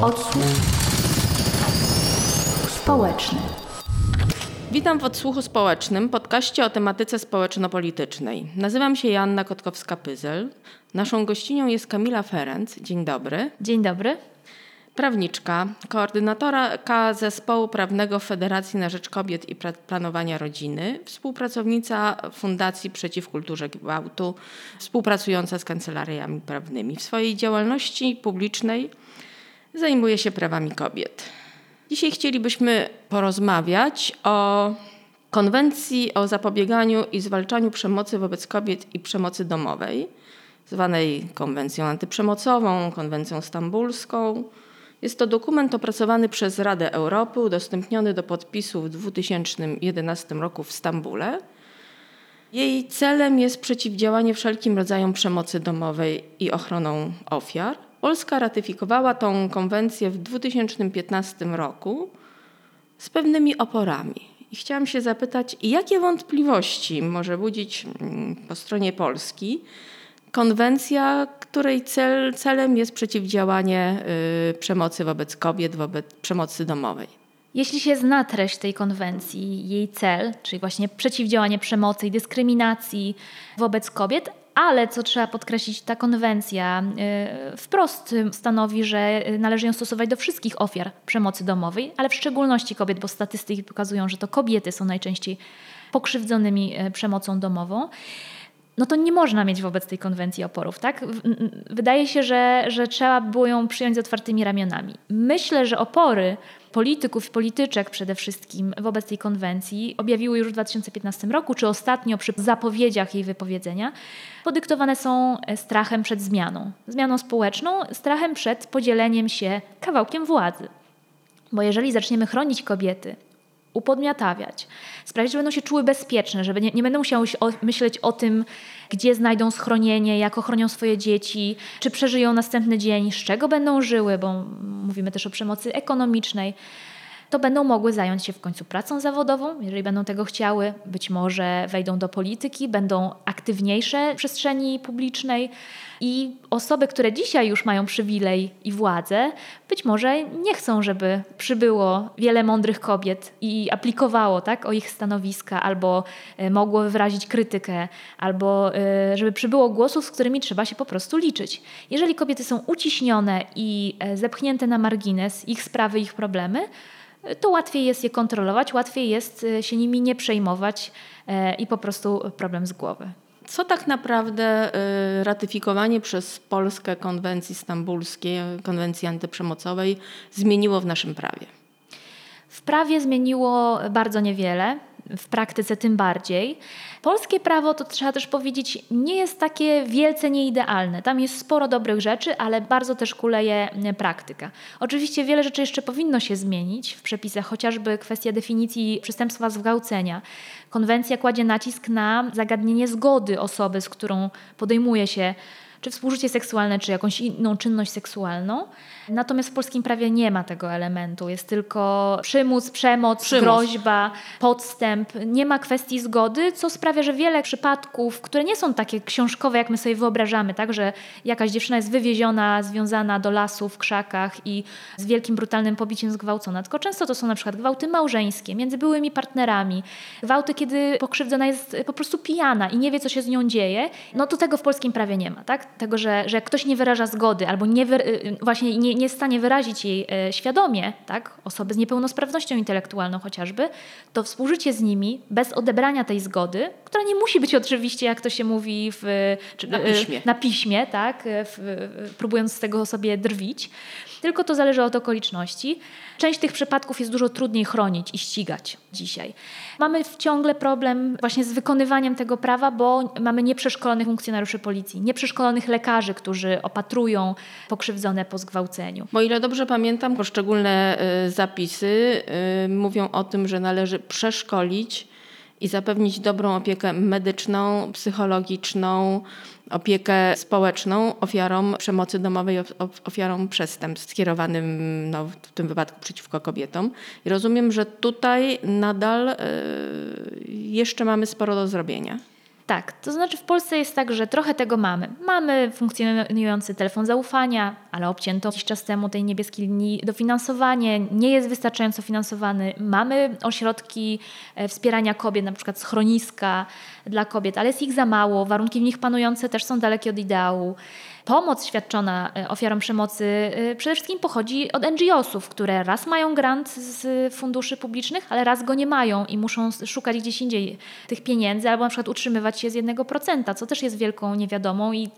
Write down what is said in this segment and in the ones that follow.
Odsłuch społeczny. Witam w Odsłuchu Społecznym, podcaście o tematyce społeczno-politycznej. Nazywam się Joanna Kotkowska-Pyzel. Naszą gościnią jest Kamila Ferenc. Dzień dobry. Dzień dobry. Prawniczka, koordynatorka zespołu prawnego Federacji na Rzecz Kobiet i Planowania Rodziny, współpracownica Fundacji Przeciw Kulturze Gwałtu, współpracująca z kancelariami prawnymi. W swojej działalności publicznej zajmuje się prawami kobiet. Dzisiaj chcielibyśmy porozmawiać o konwencji o zapobieganiu i zwalczaniu przemocy wobec kobiet i przemocy domowej, zwanej konwencją antyprzemocową, konwencją stambulską. Jest to dokument opracowany przez Radę Europy, udostępniony do podpisu w 2011 roku w Stambule. Jej celem jest przeciwdziałanie wszelkim rodzajom przemocy domowej i ochroną ofiar. Polska ratyfikowała tą konwencję w 2015 roku z pewnymi oporami. I chciałam się zapytać, jakie wątpliwości może budzić mm, po stronie Polski konwencja, której cel, celem jest przeciwdziałanie y, przemocy wobec kobiet, wobec przemocy domowej. Jeśli się zna treść tej konwencji, jej cel, czyli właśnie przeciwdziałanie przemocy i dyskryminacji wobec kobiet, ale co trzeba podkreślić, ta konwencja y, wprost stanowi, że należy ją stosować do wszystkich ofiar przemocy domowej, ale w szczególności kobiet, bo statystyki pokazują, że to kobiety są najczęściej pokrzywdzonymi y, przemocą domową no to nie można mieć wobec tej konwencji oporów, tak? Wydaje się, że, że trzeba było ją przyjąć z otwartymi ramionami. Myślę, że opory polityków i polityczek przede wszystkim wobec tej konwencji objawiły już w 2015 roku, czy ostatnio przy zapowiedziach jej wypowiedzenia, podyktowane są e, strachem przed zmianą. Zmianą społeczną, strachem przed podzieleniem się kawałkiem władzy. Bo jeżeli zaczniemy chronić kobiety, upodmiotawiać, sprawić, że będą się czuły bezpieczne, żeby nie, nie będą musiały myśleć o tym, gdzie znajdą schronienie, jak ochronią swoje dzieci, czy przeżyją następny dzień, z czego będą żyły, bo mówimy też o przemocy ekonomicznej to będą mogły zająć się w końcu pracą zawodową, jeżeli będą tego chciały. Być może wejdą do polityki, będą aktywniejsze w przestrzeni publicznej i osoby, które dzisiaj już mają przywilej i władzę, być może nie chcą, żeby przybyło wiele mądrych kobiet i aplikowało tak, o ich stanowiska, albo e, mogło wyrazić krytykę, albo e, żeby przybyło głosów, z którymi trzeba się po prostu liczyć. Jeżeli kobiety są uciśnione i e, zepchnięte na margines, ich sprawy, ich problemy, to łatwiej jest je kontrolować, łatwiej jest e, się nimi nie przejmować e, i po prostu problem z głowy. Co tak naprawdę e, ratyfikowanie przez Polskę konwencji stambulskiej, konwencji antyprzemocowej zmieniło w naszym prawie? W prawie zmieniło bardzo niewiele w praktyce tym bardziej. Polskie prawo, to trzeba też powiedzieć, nie jest takie wielce nieidealne. Tam jest sporo dobrych rzeczy, ale bardzo też kuleje praktyka. Oczywiście wiele rzeczy jeszcze powinno się zmienić w przepisach, chociażby kwestia definicji przestępstwa zgwałcenia. Konwencja kładzie nacisk na zagadnienie zgody osoby, z którą podejmuje się czy współżycie seksualne, czy jakąś inną czynność seksualną. Natomiast w polskim prawie nie ma tego elementu. Jest tylko przymus, przemoc, przymus. groźba, podstęp. Nie ma kwestii zgody, co sprawia, że wiele przypadków, które nie są takie książkowe, jak my sobie wyobrażamy, tak, że jakaś dziewczyna jest wywieziona, związana do lasu w krzakach i z wielkim brutalnym pobiciem zgwałcona. Tylko często to są na przykład gwałty małżeńskie między byłymi partnerami, gwałty, kiedy pokrzywdzona jest po prostu pijana i nie wie, co się z nią dzieje. No to tego w polskim prawie nie ma, tak? Tego, że, że jak ktoś nie wyraża zgody albo nie, y, właśnie nie, nie jest w stanie wyrazić jej e, świadomie, tak, osoby z niepełnosprawnością intelektualną chociażby, to współżycie z nimi bez odebrania tej zgody, która nie musi być oczywiście, jak to się mówi w, czy, na piśmie, na piśmie tak, w, próbując z tego sobie drwić, tylko to zależy od okoliczności. Część tych przypadków jest dużo trudniej chronić i ścigać dzisiaj. Mamy ciągle problem właśnie z wykonywaniem tego prawa, bo mamy nieprzeszkolonych funkcjonariuszy policji, nieprzeszkolonych lekarzy, którzy opatrują pokrzywdzone po zgwałceniu. Bo ile dobrze pamiętam, poszczególne y, zapisy y, mówią o tym, że należy przeszkolić i zapewnić dobrą opiekę medyczną, psychologiczną, opiekę społeczną ofiarom przemocy domowej, ofiarom przestępstw skierowanym no, w tym wypadku przeciwko kobietom. I rozumiem, że tutaj nadal y, jeszcze mamy sporo do zrobienia. Tak, to znaczy w Polsce jest tak, że trochę tego mamy. Mamy funkcjonujący telefon zaufania, ale obcięto jakiś czas temu tej niebieskiej linii dofinansowanie, nie jest wystarczająco finansowany. Mamy ośrodki e, wspierania kobiet, na przykład schroniska dla kobiet, ale jest ich za mało, warunki w nich panujące też są dalekie od ideału. Pomoc świadczona e, ofiarom przemocy e, przede wszystkim pochodzi od NGO-sów, które raz mają grant z funduszy publicznych, ale raz go nie mają i muszą szukać gdzieś indziej tych pieniędzy albo na przykład utrzymywać się z jednego procenta, co też jest wielką niewiadomą i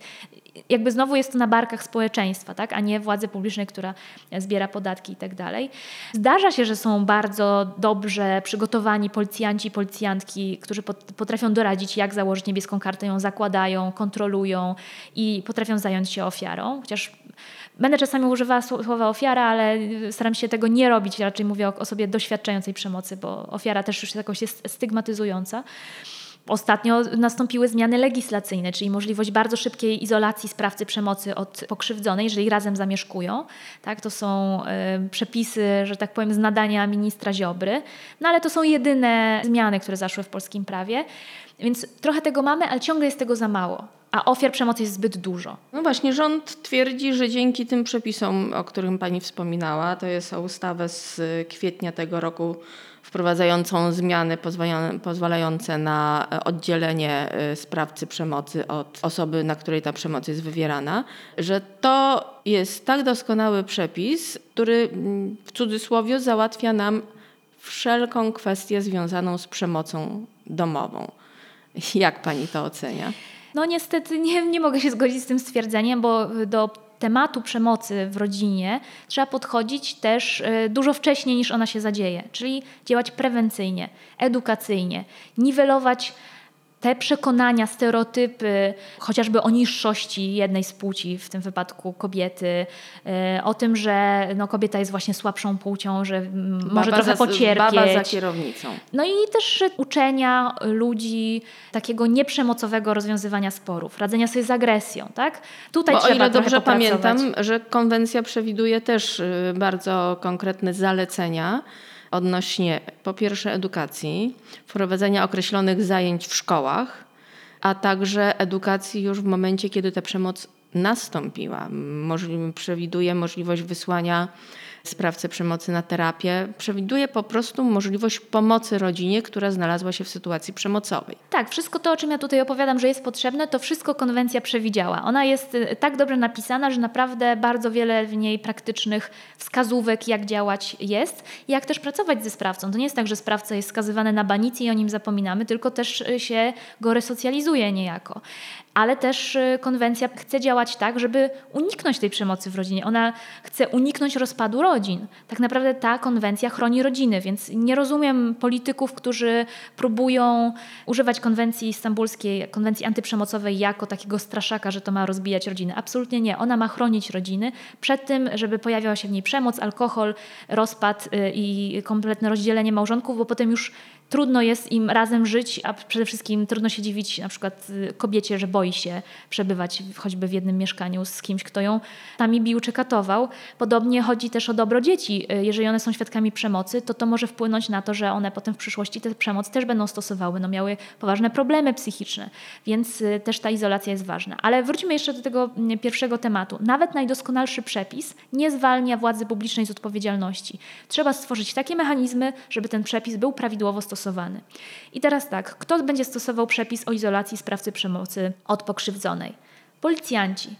jakby znowu jest to na barkach społeczeństwa, tak? a nie władzy publicznej, która zbiera podatki i tak dalej. Zdarza się, że są bardzo dobrze przygotowani policjanci i policjantki, którzy potrafią doradzić, jak założyć niebieską kartę, ją zakładają, kontrolują i potrafią zająć się ofiarą, chociaż Będę czasami używała słowa ofiara, ale staram się tego nie robić. Raczej mówię o osobie doświadczającej przemocy, bo ofiara też już jakoś jest stygmatyzująca. Ostatnio nastąpiły zmiany legislacyjne, czyli możliwość bardzo szybkiej izolacji sprawcy przemocy od pokrzywdzonej, jeżeli razem zamieszkują. Tak, to są y, przepisy, że tak powiem, z nadania ministra Ziobry, no ale to są jedyne zmiany, które zaszły w polskim prawie. Więc trochę tego mamy, ale ciągle jest tego za mało. A ofiar przemocy jest zbyt dużo. No właśnie, rząd twierdzi, że dzięki tym przepisom, o którym pani wspominała, to jest ustawę z kwietnia tego roku wprowadzającą zmiany pozwalające na oddzielenie y, sprawcy przemocy od osoby, na której ta przemoc jest wywierana, że to jest tak doskonały przepis, który mm, w cudzysłowie załatwia nam wszelką kwestię związaną z przemocą domową. Jak pani to ocenia? No niestety nie, nie mogę się zgodzić z tym stwierdzeniem, bo do tematu przemocy w rodzinie trzeba podchodzić też e, dużo wcześniej niż ona się zadzieje, czyli działać prewencyjnie, edukacyjnie, niwelować te przekonania, stereotypy, chociażby o niższości jednej z płci, w tym wypadku kobiety, e, o tym, że no, kobieta jest właśnie słabszą płcią, że baba może trochę za, pocierpieć. Baba za kierownicą. No i też uczenia ludzi takiego nieprzemocowego rozwiązywania sporów, radzenia sobie z agresją. Tak? Tutaj Bo trzeba o ile dobrze pamiętam, że konwencja przewiduje też y, bardzo konkretne zalecenia, odnośnie po pierwsze edukacji, wprowadzenia określonych zajęć w szkołach, a także edukacji już w momencie, kiedy ta przemoc nastąpiła. Możliwe, przewiduje możliwość wysłania sprawcę przemocy na terapię, przewiduje po prostu możliwość pomocy rodzinie, która znalazła się w sytuacji przemocowej. Tak, wszystko to, o czym ja tutaj opowiadam, że jest potrzebne, to wszystko konwencja przewidziała. Ona jest y, tak dobrze napisana, że naprawdę bardzo wiele w niej praktycznych wskazówek, jak działać jest jak też pracować ze sprawcą. To nie jest tak, że sprawca jest skazywany na banicję i o nim zapominamy, tylko też y, się go resocjalizuje niejako ale też y, konwencja chce działać tak, żeby uniknąć tej przemocy w rodzinie. Ona chce uniknąć rozpadu rodzin. Tak naprawdę ta konwencja chroni rodziny, więc nie rozumiem polityków, którzy próbują używać konwencji stambulskiej, konwencji antyprzemocowej jako takiego straszaka, że to ma rozbijać rodziny. Absolutnie nie. Ona ma chronić rodziny przed tym, żeby pojawiała się w niej przemoc, alkohol, rozpad y, i kompletne rozdzielenie małżonków, bo potem już trudno jest im razem żyć, a przede wszystkim trudno się dziwić na przykład y, kobiecie, że boi się przebywać choćby w jednym mieszkaniu z kimś, kto ją sami bił czy katował. Podobnie chodzi też o dobro dzieci. Y, jeżeli one są świadkami przemocy, to to może wpłynąć na to, że one potem w przyszłości tę przemoc też będą stosowały, no miały poważne problemy psychiczne, więc y, też ta izolacja jest ważna. Ale wróćmy jeszcze do tego mm, pierwszego tematu. Nawet najdoskonalszy przepis nie zwalnia władzy publicznej z odpowiedzialności. Trzeba stworzyć takie mechanizmy, żeby ten przepis był prawidłowo stosowany stosowany. I teraz tak, kto będzie stosował przepis o izolacji sprawcy przemocy od pokrzywdzonej? Policjanci.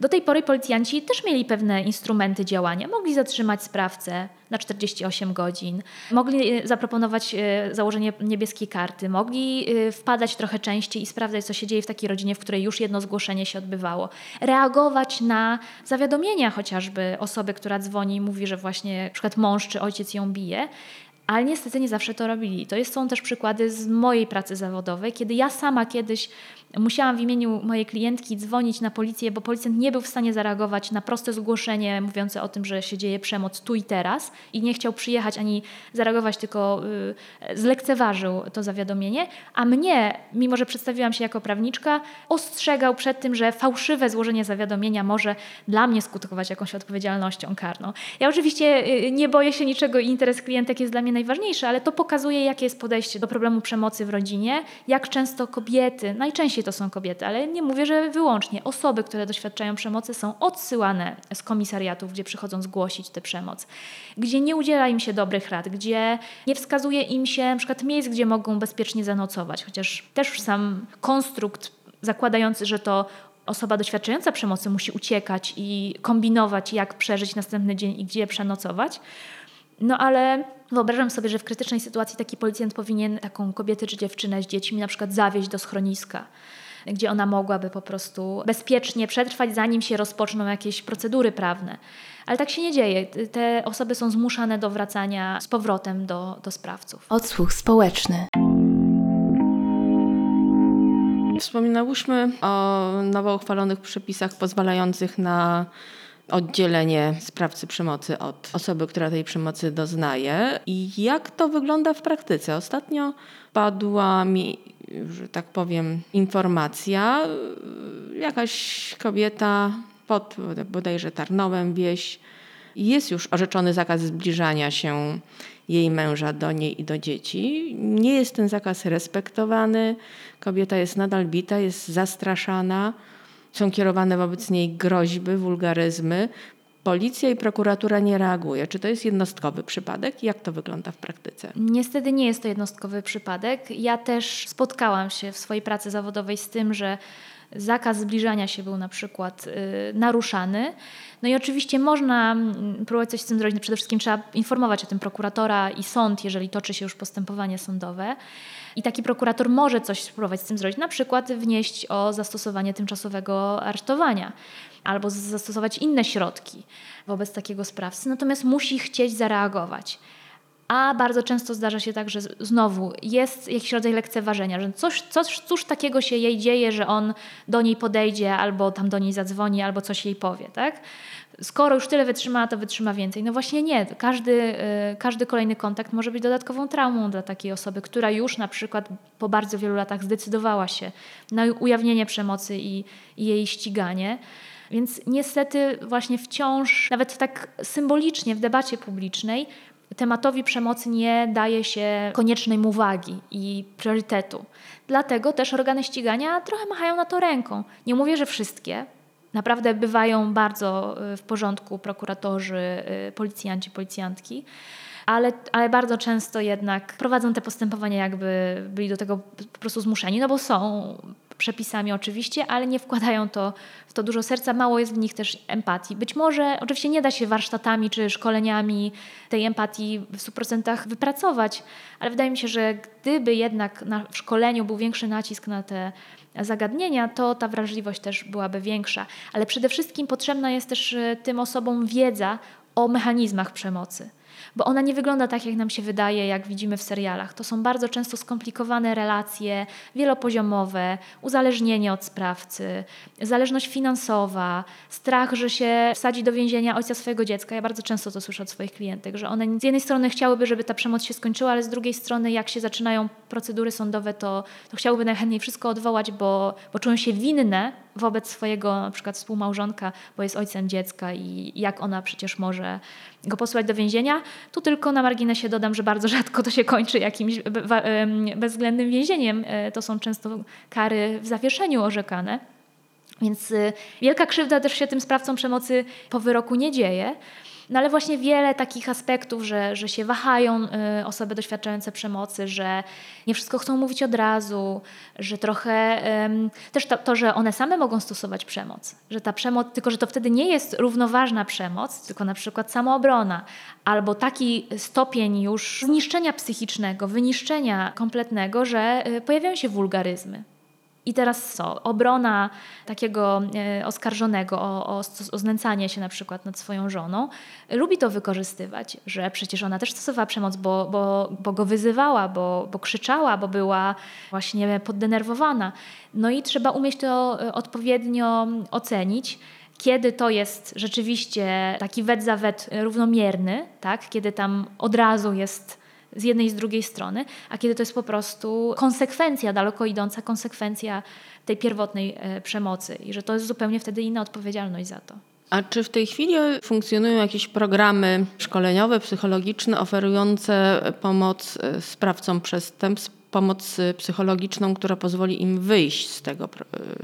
Do tej pory policjanci też mieli pewne instrumenty działania. Mogli zatrzymać sprawcę na 48 godzin, mogli e, zaproponować e, założenie niebieskiej karty, mogli e, wpadać trochę częściej i sprawdzać, co się dzieje w takiej rodzinie, w której już jedno zgłoszenie się odbywało. Reagować na zawiadomienia chociażby osoby, która dzwoni i mówi, że właśnie przykład mąż czy ojciec ją bije ale niestety nie zawsze to robili. To są też przykłady z mojej pracy zawodowej, kiedy ja sama kiedyś musiałam w imieniu mojej klientki dzwonić na policję, bo policjant nie był w stanie zareagować na proste zgłoszenie mówiące o tym, że się dzieje przemoc tu i teraz i nie chciał przyjechać ani zareagować, tylko y, zlekceważył to zawiadomienie, a mnie, mimo że przedstawiłam się jako prawniczka, ostrzegał przed tym, że fałszywe złożenie zawiadomienia może dla mnie skutkować jakąś odpowiedzialnością karną. Ja oczywiście y, nie boję się niczego i interes klientek jest dla mnie najważniejsze, ale to pokazuje, jakie jest podejście do problemu przemocy w rodzinie, jak często kobiety, najczęściej to są kobiety, ale nie mówię, że wyłącznie, osoby, które doświadczają przemocy są odsyłane z komisariatów, gdzie przychodzą zgłosić tę przemoc, gdzie nie udziela im się dobrych rad, gdzie nie wskazuje im się przykład miejsc, gdzie mogą bezpiecznie zanocować, chociaż też sam konstrukt zakładający, że to osoba doświadczająca przemocy musi uciekać i kombinować, jak przeżyć następny dzień i gdzie przenocować. No ale wyobrażam sobie, że w krytycznej sytuacji taki policjant powinien taką kobietę czy dziewczynę z dziećmi na przykład zawieźć do schroniska, gdzie ona mogłaby po prostu bezpiecznie przetrwać, zanim się rozpoczną jakieś procedury prawne. Ale tak się nie dzieje. Te osoby są zmuszane do wracania z powrotem do, do sprawców. Odsłuch społeczny. Wspominałyśmy o nowo uchwalonych przepisach pozwalających na oddzielenie sprawcy przemocy od osoby, która tej przemocy doznaje. I jak to wygląda w praktyce? Ostatnio padła mi, że tak powiem, informacja. Jakaś kobieta pod bodajże Tarnowem wieś jest już orzeczony zakaz zbliżania się jej męża do niej i do dzieci. Nie jest ten zakaz respektowany. Kobieta jest nadal bita, jest zastraszana. Są kierowane wobec niej groźby, wulgaryzmy. Policja i prokuratura nie reaguje. Czy to jest jednostkowy przypadek? Jak to wygląda w praktyce? Niestety nie jest to jednostkowy przypadek. Ja też spotkałam się w swojej pracy zawodowej z tym, że zakaz zbliżania się był na przykład y, naruszany. No i oczywiście można mm, próbować coś z tym zrobić. No przede wszystkim trzeba informować o tym prokuratora i sąd, jeżeli toczy się już postępowanie sądowe. I taki prokurator może coś spróbować z tym zrobić, na przykład wnieść o zastosowanie tymczasowego aresztowania albo zastosować inne środki wobec takiego sprawcy, natomiast musi chcieć zareagować. A bardzo często zdarza się tak, że znowu jest jakiś rodzaj lekceważenia, że coś, coś, cóż takiego się jej dzieje, że on do niej podejdzie, albo tam do niej zadzwoni, albo coś jej powie, tak? Skoro już tyle wytrzymała, to wytrzyma więcej. No właśnie nie. Każdy, y, każdy kolejny kontakt może być dodatkową traumą dla takiej osoby, która już na przykład po bardzo wielu latach zdecydowała się na ujawnienie przemocy i, i jej ściganie. Więc niestety właśnie wciąż, nawet tak symbolicznie w debacie publicznej, tematowi przemocy nie daje się koniecznej uwagi i priorytetu. Dlatego też organy ścigania trochę machają na to ręką. Nie mówię, że wszystkie. Naprawdę bywają bardzo y, w porządku prokuratorzy, y, policjanci, policjantki, ale, ale bardzo często jednak prowadzą te postępowania, jakby byli do tego po prostu zmuszeni, no bo są przepisami oczywiście, ale nie wkładają to w to dużo serca, mało jest w nich też empatii. Być może oczywiście nie da się warsztatami czy szkoleniami tej empatii w 100% wypracować, ale wydaje mi się, że gdyby jednak na, w szkoleniu był większy nacisk na te zagadnienia, to ta wrażliwość też byłaby większa. Ale przede wszystkim potrzebna jest też e, tym osobom wiedza o mechanizmach przemocy bo ona nie wygląda tak, jak nam się wydaje, jak widzimy w serialach. To są bardzo często skomplikowane relacje, wielopoziomowe, uzależnienie od sprawcy, zależność finansowa, strach, że się wsadzi do więzienia ojca swojego dziecka. Ja bardzo często to słyszę od swoich klientek, że one z jednej strony chciałyby, żeby ta przemoc się skończyła, ale z drugiej strony, jak się zaczynają procedury sądowe, to, to chciałyby najchętniej wszystko odwołać, bo, bo czują się winne wobec swojego na przykład współmałżonka, bo jest ojcem dziecka i jak ona przecież może go posłać do więzienia. Tu tylko na marginesie dodam, że bardzo rzadko to się kończy jakimś bezwzględnym więzieniem. E, to są często kary w zawieszeniu orzekane. Więc y, wielka krzywda też się tym sprawcom przemocy po wyroku nie dzieje. No ale właśnie wiele takich aspektów, że, że się wahają y, osoby doświadczające przemocy, że nie wszystko chcą mówić od razu, że trochę też to, to, że one same mogą stosować przemoc, że ta przemoc, tylko że to wtedy nie jest równoważna przemoc, tylko na przykład samoobrona, albo taki stopień już zniszczenia psychicznego, wyniszczenia kompletnego, że y, pojawiają się wulgaryzmy. I teraz co? Obrona takiego e, oskarżonego o, o, o, znęcanie się na przykład nad swoją żoną lubi to wykorzystywać, że przecież ona też stosowała przemoc, bo, bo, bo go wyzywała, bo, bo krzyczała, bo była właśnie poddenerwowana. No i trzeba umieć to e, odpowiednio ocenić kiedy to jest rzeczywiście taki wet za wet równomierny, tak? kiedy tam od razu jest z jednej i z drugiej strony, a kiedy to jest po prostu konsekwencja, daleko idąca konsekwencja tej pierwotnej e, przemocy i że to jest zupełnie wtedy inna odpowiedzialność za to. A czy w tej chwili funkcjonują jakieś programy szkoleniowe, psychologiczne oferujące pomoc e, sprawcom przestępstw, pomoc psychologiczną, która pozwoli im wyjść z, tego,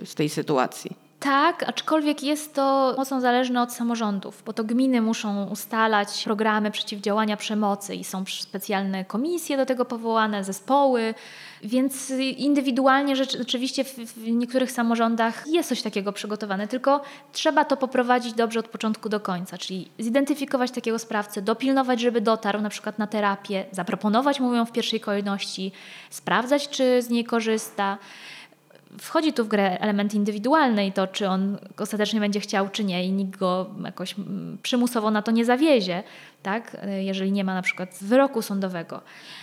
e, z tej sytuacji? Tak, aczkolwiek jest to mocno zależne od samorządów, bo to gminy muszą ustalać programy przeciwdziałania przemocy i są specjalne komisje do tego powołane, zespoły, więc indywidualnie rzeczywiście w niektórych samorządach jest coś takiego przygotowane, tylko trzeba to poprowadzić dobrze od początku do końca, czyli zidentyfikować takiego sprawcę, dopilnować, żeby dotarł na przykład na terapię, zaproponować mu ją w pierwszej kolejności, sprawdzać, czy z niej korzysta wchodzi tu w grę element indywidualny i to, czy on ostatecznie będzie chciał, czy nie, i nikt go jakoś mm, przymusowo na to nie zawiezie tak? jeżeli nie ma na przykład wyroku sądowego.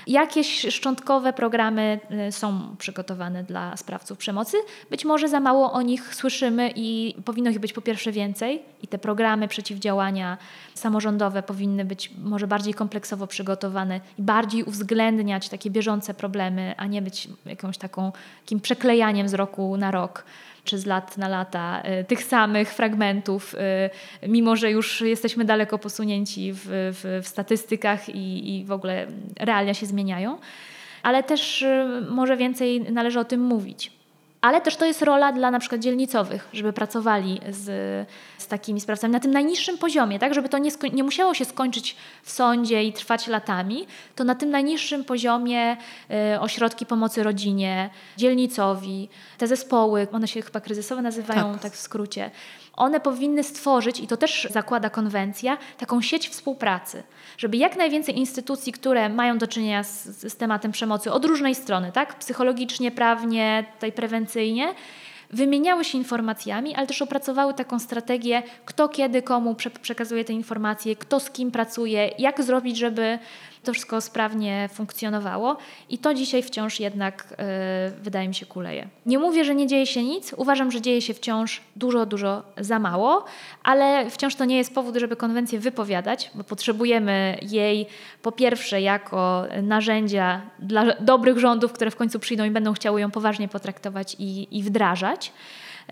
Jakieś szczątkowe programy y, są przygotowane dla sprawców przemocy. Być może za mało o nich słyszymy i powinno ich być po pierwsze więcej i te programy przeciwdziałania samorządowe powinny być może bardziej kompleksowo przygotowane i bardziej uwzględniać takie bieżące problemy, a nie być jakąś taką takim przeklejaniem z roku na rok czy z lat na lata y, tych samych fragmentów, y, mimo że już jesteśmy daleko posunięci w, w, w statystykach i, i w ogóle realia się zmieniają. Ale też y, może więcej należy o tym mówić. Ale też to jest rola dla na przykład dzielnicowych, żeby pracowali z, z takimi sprawcami na tym najniższym poziomie, tak, żeby to nie, nie musiało się skończyć w sądzie i trwać latami, to na tym najniższym poziomie y, ośrodki pomocy rodzinie, dzielnicowi, te zespoły, one się chyba kryzysowe nazywają tak, tak w skrócie, one powinny stworzyć, i to też zakłada konwencja, taką sieć współpracy, żeby jak najwięcej instytucji, które mają do czynienia z, z tematem przemocy od różnej strony, tak? psychologicznie, prawnie, tutaj prewencyjnie, wymieniały się informacjami, ale też opracowały taką strategię, kto kiedy komu przekazuje te informacje, kto z kim pracuje, jak zrobić, żeby to wszystko sprawnie funkcjonowało i to dzisiaj wciąż jednak yy, wydaje mi się kuleje. Nie mówię, że nie dzieje się nic, uważam, że dzieje się wciąż dużo, dużo za mało, ale wciąż to nie jest powód, żeby konwencję wypowiadać, bo potrzebujemy jej po pierwsze jako narzędzia dla dobrych rządów, które w końcu przyjdą i będą chciały ją poważnie potraktować i, i wdrażać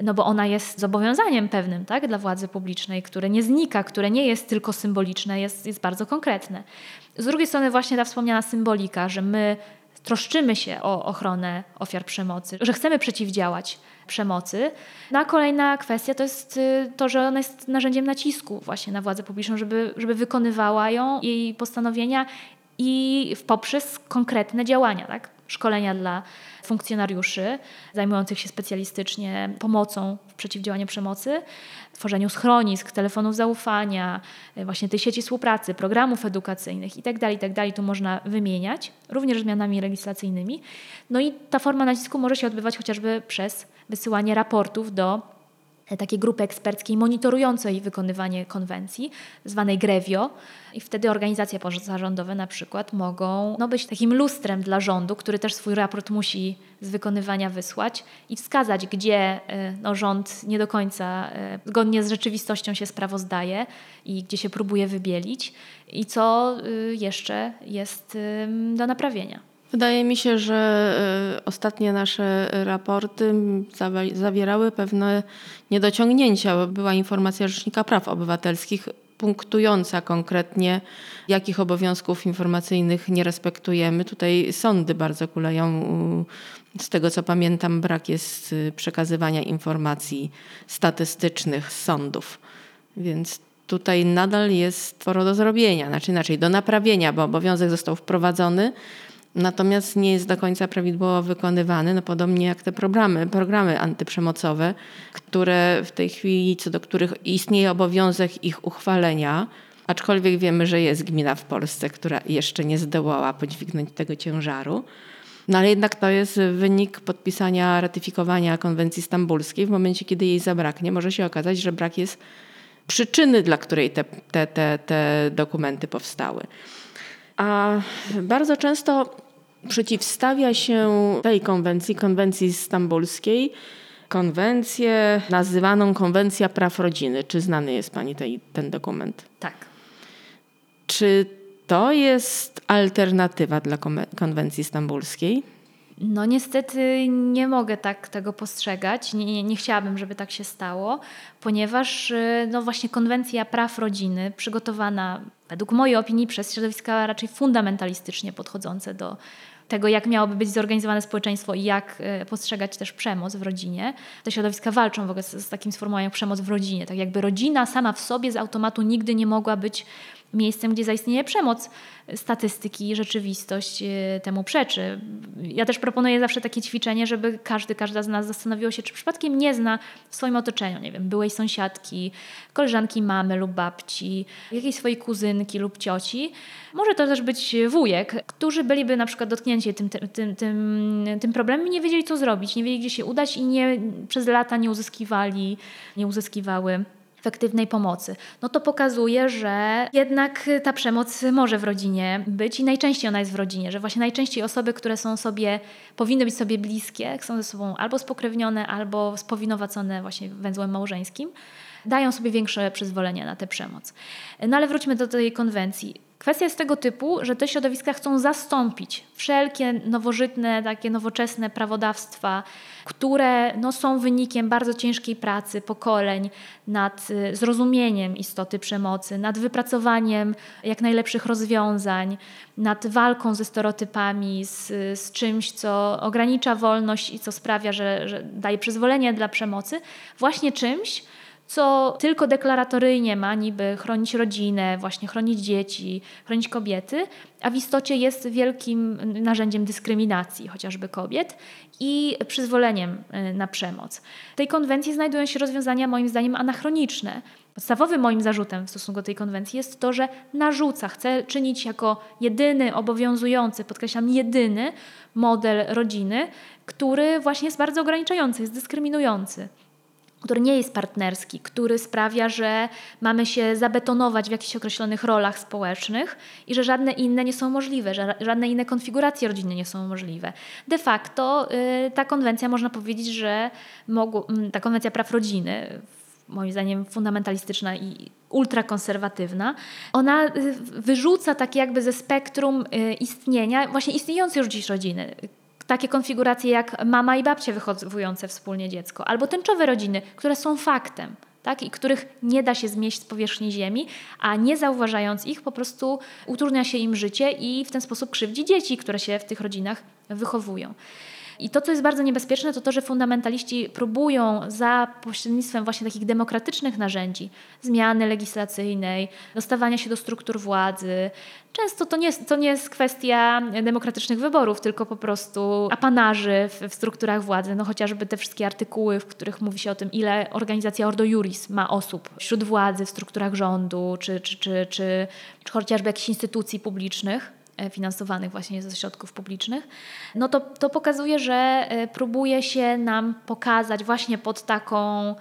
no bo ona jest zobowiązaniem pewnym tak, dla władzy publicznej, które nie znika, które nie jest tylko symboliczne, jest, jest bardzo konkretne. Z drugiej strony właśnie ta wspomniana symbolika, że my troszczymy się o ochronę ofiar przemocy, że chcemy przeciwdziałać przemocy. No a kolejna kwestia to jest y, to, że ona jest narzędziem nacisku właśnie na władzę publiczną, żeby, żeby wykonywała ją, jej postanowienia i poprzez konkretne działania, tak? Szkolenia dla funkcjonariuszy zajmujących się specjalistycznie pomocą w przeciwdziałaniu przemocy, tworzeniu schronisk, telefonów zaufania, e, właśnie tej sieci współpracy, programów edukacyjnych itd., tak itd. Tak tu można wymieniać, również zmianami legislacyjnymi. No i ta forma nacisku może się odbywać chociażby przez wysyłanie raportów do takiej grupy eksperckiej monitorującej wykonywanie konwencji, zwanej GREVIO. I wtedy organizacje pozarządowe na przykład mogą no, być takim lustrem dla rządu, który też swój raport musi z wykonywania wysłać i wskazać, gdzie e, no, rząd nie do końca e, zgodnie z rzeczywistością się sprawozdaje i gdzie się próbuje wybielić i co e, jeszcze jest do naprawienia. Wydaje mi się, że y, ostatnie nasze raporty zawierały pewne niedociągnięcia. Była informacja Rzecznika Praw Obywatelskich punktująca konkretnie, jakich obowiązków informacyjnych nie respektujemy. Tutaj sądy bardzo kuleją. Z tego co pamiętam, brak jest y, przekazywania informacji statystycznych z sądów. Więc tutaj nadal jest sporo do zrobienia, znaczy inaczej do naprawienia, bo obowiązek został wprowadzony natomiast nie jest do końca prawidłowo wykonywany, no podobnie jak te programy, programy antyprzemocowe, które w tej chwili, co do których istnieje obowiązek ich uchwalenia, aczkolwiek wiemy, że jest gmina w Polsce, która jeszcze nie zdołała podźwignąć tego ciężaru. No ale jednak to jest wynik podpisania, ratyfikowania konwencji stambulskiej. W momencie, kiedy jej zabraknie, może się okazać, że brak jest przyczyny, dla której te, te, te, te dokumenty powstały. A bardzo często przeciwstawia się tej konwencji, konwencji stambulskiej, konwencję nazywaną Konwencja Praw Rodziny. Czy znany jest Pani tej, ten dokument? Tak. Czy to jest alternatywa dla konwencji stambulskiej? No niestety nie mogę tak tego postrzegać. Nie, nie, nie, chciałabym, żeby tak się stało, ponieważ y, no właśnie konwencja praw rodziny przygotowana według mojej opinii przez środowiska raczej fundamentalistycznie podchodzące do tego, jak miałoby być zorganizowane społeczeństwo i jak y, postrzegać też przemoc w rodzinie. Te środowiska walczą w ogóle z, z takim sformułowaniem przemoc w rodzinie. Tak jakby rodzina sama w sobie z automatu nigdy nie mogła być miejscem, gdzie zaistnieje przemoc. Statystyki, rzeczywistość e, temu przeczy. Ja też proponuję zawsze takie ćwiczenie, żeby każdy, każda z nas zastanowiło się, czy przypadkiem nie zna w swoim otoczeniu, nie wiem, byłej sąsiadki, koleżanki mamy lub babci, jakiejś swojej kuzynki lub cioci. Może to też być wujek, którzy byliby na przykład dotknięci tym, tym, tym, tym problemem i nie wiedzieli, co zrobić, nie wiedzieli, gdzie się udać i nie, przez lata nie uzyskiwali, nie uzyskiwały efektywnej pomocy, no to pokazuje, że jednak ta przemoc może w rodzinie być i najczęściej ona jest w rodzinie, że właśnie najczęściej osoby, które są sobie, powinny być sobie bliskie, są ze sobą albo spokrewnione, albo spowinowacone właśnie węzłem małżeńskim, dają sobie większe przyzwolenie na tę przemoc. No ale wróćmy do tej konwencji. Kwestia jest tego typu, że te środowiska chcą zastąpić wszelkie nowożytne, takie nowoczesne prawodawstwa, które no, są wynikiem bardzo ciężkiej pracy pokoleń nad y, zrozumieniem istoty przemocy, nad wypracowaniem jak najlepszych rozwiązań, nad walką ze stereotypami, z, z czymś, co ogranicza wolność i co sprawia, że, że daje przyzwolenie dla przemocy, właśnie czymś, co tylko deklaratoryjnie ma niby chronić rodzinę, właśnie chronić dzieci, chronić kobiety, a w istocie jest wielkim narzędziem dyskryminacji chociażby kobiet i przyzwoleniem y, na przemoc. W tej konwencji znajdują się rozwiązania moim zdaniem anachroniczne. Podstawowym moim zarzutem w stosunku do tej konwencji jest to, że narzuca, chce czynić jako jedyny, obowiązujący, podkreślam, jedyny model rodziny, który właśnie jest bardzo ograniczający, jest dyskryminujący który nie jest partnerski, który sprawia, że mamy się zabetonować w jakichś określonych rolach społecznych i że żadne inne nie są możliwe, że żadne inne konfiguracje rodzinne nie są możliwe. De facto y, ta konwencja, można powiedzieć, że mogło, mm, ta konwencja praw rodziny, moim zdaniem fundamentalistyczna i ultrakonserwatywna, ona y, wyrzuca tak jakby ze spektrum y, istnienia właśnie istniejące już dziś rodziny, takie konfiguracje jak mama i babcie wychowujące wspólnie dziecko, albo tęczowe rodziny, które są faktem. Tak, i których nie da się zmieść z powierzchni ziemi, a nie zauważając ich, po prostu utrudnia się im życie i w ten sposób krzywdzi dzieci, które się w tych rodzinach wychowują. I to, co jest bardzo niebezpieczne, to to, że fundamentaliści próbują za pośrednictwem właśnie takich demokratycznych narzędzi, zmiany legislacyjnej, dostawania się do struktur władzy, Często to nie, to nie jest kwestia demokratycznych wyborów, tylko po prostu apanarzy w, w, strukturach władzy. No chociażby te wszystkie artykuły, w których mówi się o tym, ile organizacja Ordo Juris ma osób wśród władzy, w strukturach rządu, czy, czy, czy, czy, czy chociażby jakichś instytucji publicznych. E, finansowanych właśnie ze środków publicznych, no to, to pokazuje, że e, próbuje się nam pokazać właśnie pod taką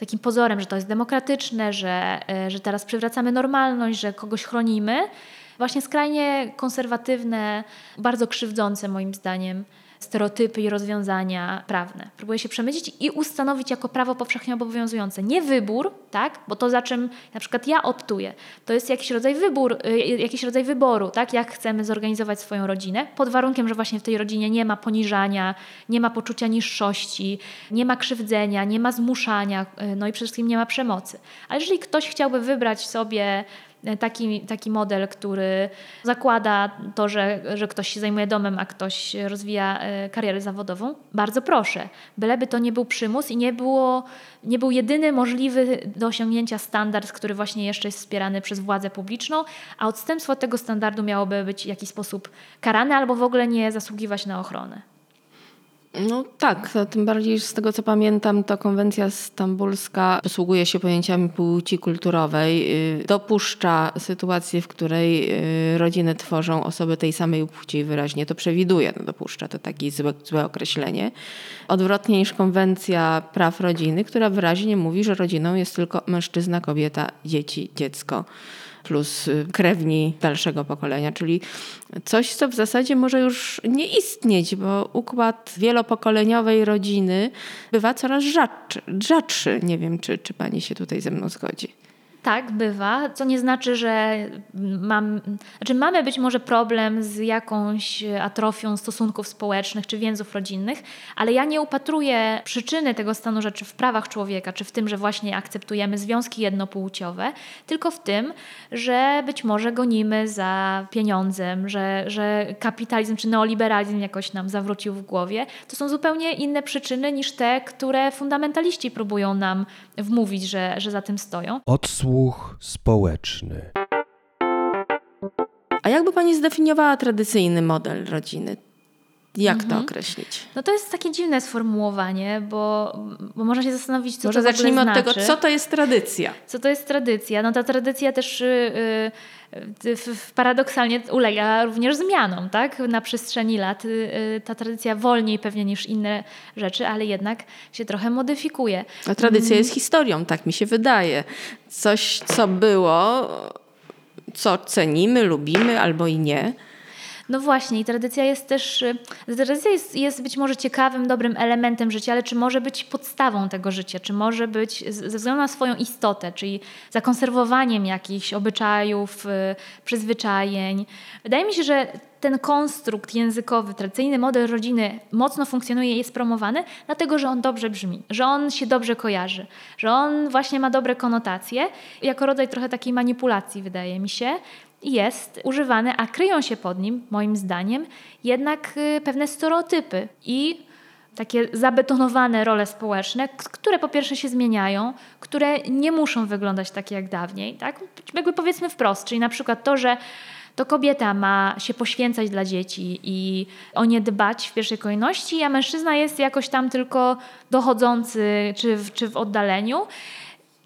takim pozorem, że to jest demokratyczne, że, e, że teraz przywracamy normalność, że kogoś chronimy. Właśnie skrajnie konserwatywne, bardzo krzywdzące moim zdaniem stereotypy i rozwiązania prawne. Próbuje się przemycić i ustanowić jako prawo powszechnie obowiązujące. Nie wybór, tak? bo to za czym na przykład ja optuję, to jest jakiś rodzaj wybór, y, jakiś rodzaj wyboru, tak? jak chcemy zorganizować swoją rodzinę, pod warunkiem, że właśnie w tej rodzinie nie ma poniżania, nie ma poczucia niższości, nie ma krzywdzenia, nie ma zmuszania, y, no i przede wszystkim nie ma przemocy. Ale jeżeli ktoś chciałby wybrać sobie taki, taki model, który zakłada to, że, że ktoś się zajmuje domem, a ktoś rozwija e, karierę zawodową, bardzo proszę. Byleby to nie był przymus i nie, było, nie był jedyny możliwy do osiągnięcia standard, który właśnie jeszcze jest wspierany przez władzę publiczną, a odstępstwo od tego standardu miałoby być w jakiś sposób karane albo w ogóle nie zasługiwać na ochronę. No tak, tym bardziej z tego co pamiętam, to konwencja stambulska posługuje się pojęciami płci kulturowej. Y, dopuszcza sytuację, w której y, rodziny tworzą osoby tej samej płci wyraźnie to przewiduje. No, dopuszcza to takie złe, złe określenie. Odwrotnie niż konwencja praw rodziny, która wyraźnie mówi, że rodziną jest tylko mężczyzna, kobieta, dzieci, dziecko plus y, krewni dalszego pokolenia, czyli coś, co w zasadzie może już nie istnieć, bo układ wielopokoleniowej rodziny bywa coraz rzadszy. rzadszy. Nie wiem, czy, czy pani się tutaj ze mną zgodzi. Tak, bywa, co nie znaczy, że mam, znaczy mamy być może problem z jakąś atrofią stosunków społecznych czy więzów rodzinnych, ale ja nie upatruję przyczyny tego stanu rzeczy w prawach człowieka, czy w tym, że właśnie akceptujemy związki jednopłciowe, tylko w tym, że być może gonimy za pieniądzem, że, że kapitalizm czy neoliberalizm jakoś nam zawrócił w głowie. To są zupełnie inne przyczyny niż te, które fundamentaliści próbują nam wmówić, że, że za tym stoją. Odsłuch społeczny. A jakby Pani zdefiniowała tradycyjny model rodziny? Jak Mhm. to określić? No to jest takie dziwne sformułowanie, bo, bo można się zastanowić, co Może to zacznijmy od znaczy. tego, co to jest tradycja. Co to jest tradycja? No ta tradycja też y, y, w- w- paradoksalnie ulega również zmianom, tak? Na przestrzeni lat y, y, ta tradycja wolniej pewnie niż inne rzeczy, ale jednak się trochę modyfikuje. A tradycja jest historią, tak mi się wydaje. Coś, co było, co cenimy, lubimy albo i nie. No właśnie, i tradycja jest też. y, Tradycja jest, jest być może ciekawym, dobrym elementem życia, ale czy może być podstawą tego życia? Czy może być ze względu na swoją istotę, czyli zakonserwowaniem jakichś obyczajów, y, przyzwyczajeń? Wydaje mi się, że ten konstrukt językowy, tradycyjny model rodziny mocno funkcjonuje i jest promowany, dlatego że on dobrze brzmi, że on się dobrze kojarzy, że on właśnie ma dobre konotacje, jako rodzaj trochę takiej manipulacji, wydaje mi się jest używany, a kryją się pod nim, moim zdaniem, jednak y, pewne stereotypy i takie zabetonowane role społeczne, które po pierwsze się zmieniają, które nie muszą wyglądać tak jak dawniej. Tak? Jakby powiedzmy wprost, czyli na przykład to, że to kobieta ma się poświęcać dla dzieci i o nie dbać w pierwszej kolejności, a mężczyzna jest jakoś tam tylko dochodzący czy w, czy w oddaleniu.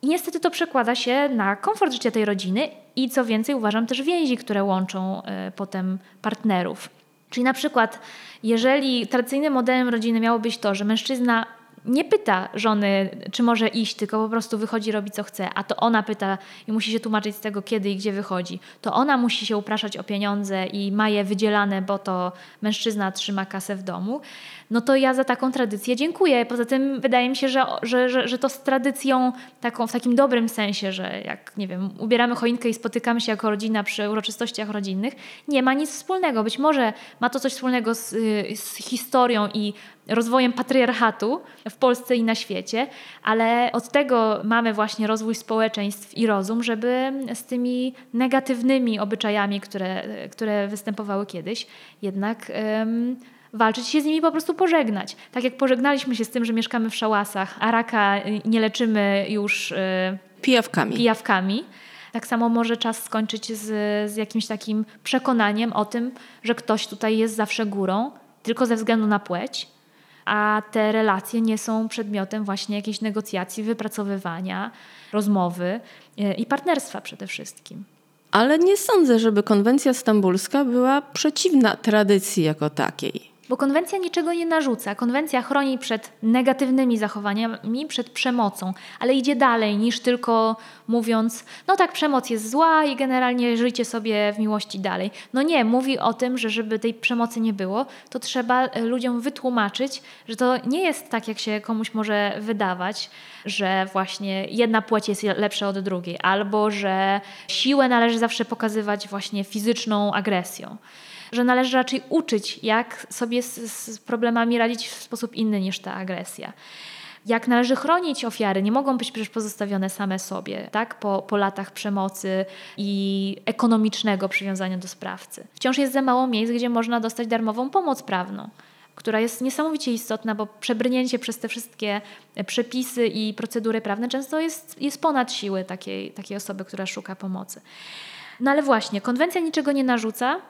I niestety to przekłada się na komfort życia tej rodziny i co więcej uważam też więzi, które łączą e, potem partnerów. Czyli na przykład, jeżeli tradycyjnym modelem rodziny miało być to, że mężczyzna nie pyta żony, czy może iść, tylko po prostu wychodzi, robi co chce, a to ona pyta i musi się tłumaczyć z tego, kiedy i gdzie wychodzi, to ona musi się upraszać o pieniądze i ma je wydzielane, bo to mężczyzna trzyma kasę w domu, no to ja za taką tradycję dziękuję. Poza tym wydaje mi się, że, że, że, że to z tradycją taką, w takim dobrym sensie, że jak, nie wiem, ubieramy choinkę i spotykamy się jako rodzina przy uroczystościach rodzinnych, nie ma nic wspólnego. Być może ma to coś wspólnego z, z historią i rozwojem patriarchatu w Polsce i na świecie, ale od tego mamy właśnie rozwój społeczeństw i rozum, żeby z tymi negatywnymi obyczajami, które, które występowały kiedyś, jednak walczyć się z nimi po prostu pożegnać. Tak jak pożegnaliśmy się z tym, że mieszkamy w szałasach, a raka y, nie leczymy już y, Pijawkami. pijawkami. Tak samo może czas skończyć z, z jakimś takim przekonaniem o tym, że ktoś tutaj jest zawsze górą, tylko ze względu na płeć, a te relacje nie są przedmiotem właśnie jakiejś negocjacji, wypracowywania, rozmowy y, i partnerstwa przede wszystkim. Ale nie sądzę, żeby konwencja stambulska była przeciwna tradycji jako takiej. Bo konwencja niczego nie narzuca. Konwencja chroni przed negatywnymi zachowaniami, przed przemocą, ale idzie dalej niż tylko mówiąc, no tak, przemoc jest zła i generalnie żyjcie sobie w miłości dalej. No nie, mówi o tym, że żeby tej przemocy nie było, to trzeba e, ludziom wytłumaczyć, że to nie jest tak, jak się komuś może wydawać, że właśnie jedna płeć jest lepsza od drugiej, albo że siłę należy zawsze pokazywać właśnie fizyczną agresją że należy raczej uczyć, jak sobie z, z problemami radzić w sposób inny niż ta agresja. Jak należy chronić ofiary, nie mogą być przecież pozostawione same sobie, tak? Po, po latach przemocy i ekonomicznego przywiązania do sprawcy. Wciąż jest za mało miejsc, gdzie można dostać darmową pomoc prawną która jest niesamowicie istotna, bo przebrnięcie przez te wszystkie przepisy i procedury prawne często jest, jest ponad siły takiej, takiej osoby, która szuka pomocy. No ale właśnie, konwencja niczego nie narzuca,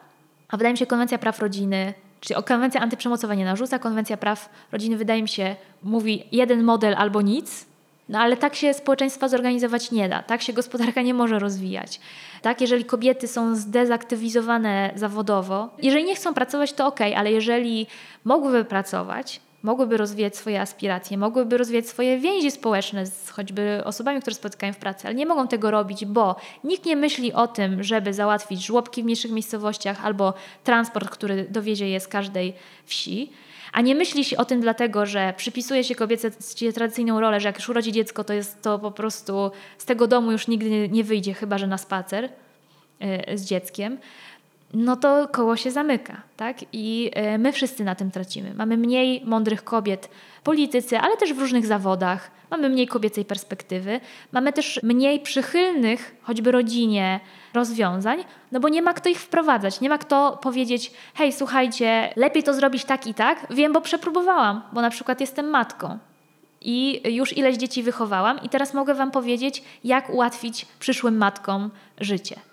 a wydaje mi się, konwencja praw rodziny, czyli konwencja antyprzemocowa nie narzuca, konwencja praw rodziny, wydaje mi się, mówi jeden model albo nic. No ale tak się społeczeństwa zorganizować nie da, tak się gospodarka nie może rozwijać. Tak, jeżeli kobiety są zdezaktywizowane zawodowo, jeżeli nie chcą pracować, to ok, ale jeżeli mogłyby pracować, mogłyby rozwijać swoje aspiracje, mogłyby rozwijać swoje więzi społeczne z choćby osobami, które spotykają w pracy, ale nie mogą tego robić, bo nikt nie myśli o tym, żeby załatwić żłobki w mniejszych miejscowościach albo transport, który dowiezie je z każdej wsi. A nie myśli się o tym dlatego, że przypisuje się kobiece tradycyjną rolę, że jak już urodzi dziecko, to jest to po prostu z tego domu już nigdy nie wyjdzie, chyba że na spacer y, z dzieckiem no to koło się zamyka, tak? I y, my wszyscy na tym tracimy. Mamy mniej mądrych kobiet, politycy, ale też w różnych zawodach. Mamy mniej kobiecej perspektywy, mamy też mniej przychylnych, choćby rodzinie, rozwiązań, no bo nie ma kto ich wprowadzać, nie ma kto powiedzieć: hej, słuchajcie, lepiej to zrobić tak i tak. Wiem, bo przepróbowałam, bo na przykład jestem matką i już ileś dzieci wychowałam, i teraz mogę Wam powiedzieć, jak ułatwić przyszłym matkom życie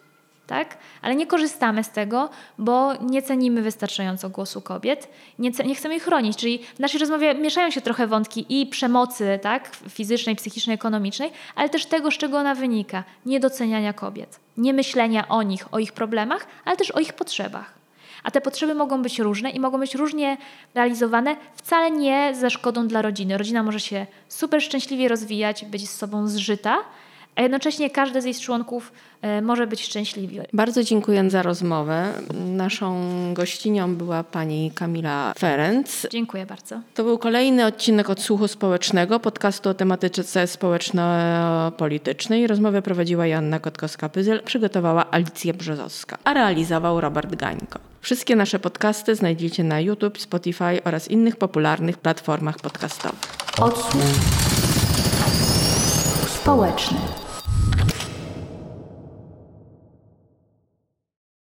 tak? Ale nie korzystamy z tego, bo nie cenimy wystarczająco głosu kobiet, nie, nie chcemy ich chronić. Czyli w naszej rozmowie mieszają się trochę wątki i przemocy, tak? Fizycznej, psychicznej, ekonomicznej, ale też tego, z czego ona wynika. Niedoceniania kobiet, nie myślenia o nich, o ich problemach, ale też o ich potrzebach. A te potrzeby mogą być różne i mogą być różnie realizowane, wcale nie ze szkodą dla rodziny. Rodzina może się super szczęśliwie rozwijać, być z sobą zżyta, a jednocześnie każdy z jej członków e, może być szczęśliwy. Bardzo dziękuję za rozmowę. Naszą gościnią była pani Kamila Ferenc. Dziękuję bardzo. To był kolejny odcinek odsłuchu społecznego, podcastu o tematyce społeczno-politycznej. Rozmowę prowadziła Joanna Kotkowska-Pyzyl, przygotowała Alicja Brzozowska, a realizował Robert Gańko. Wszystkie nasze podcasty znajdziecie na YouTube, Spotify oraz innych popularnych platformach podcastowych. Odsłuch społeczny.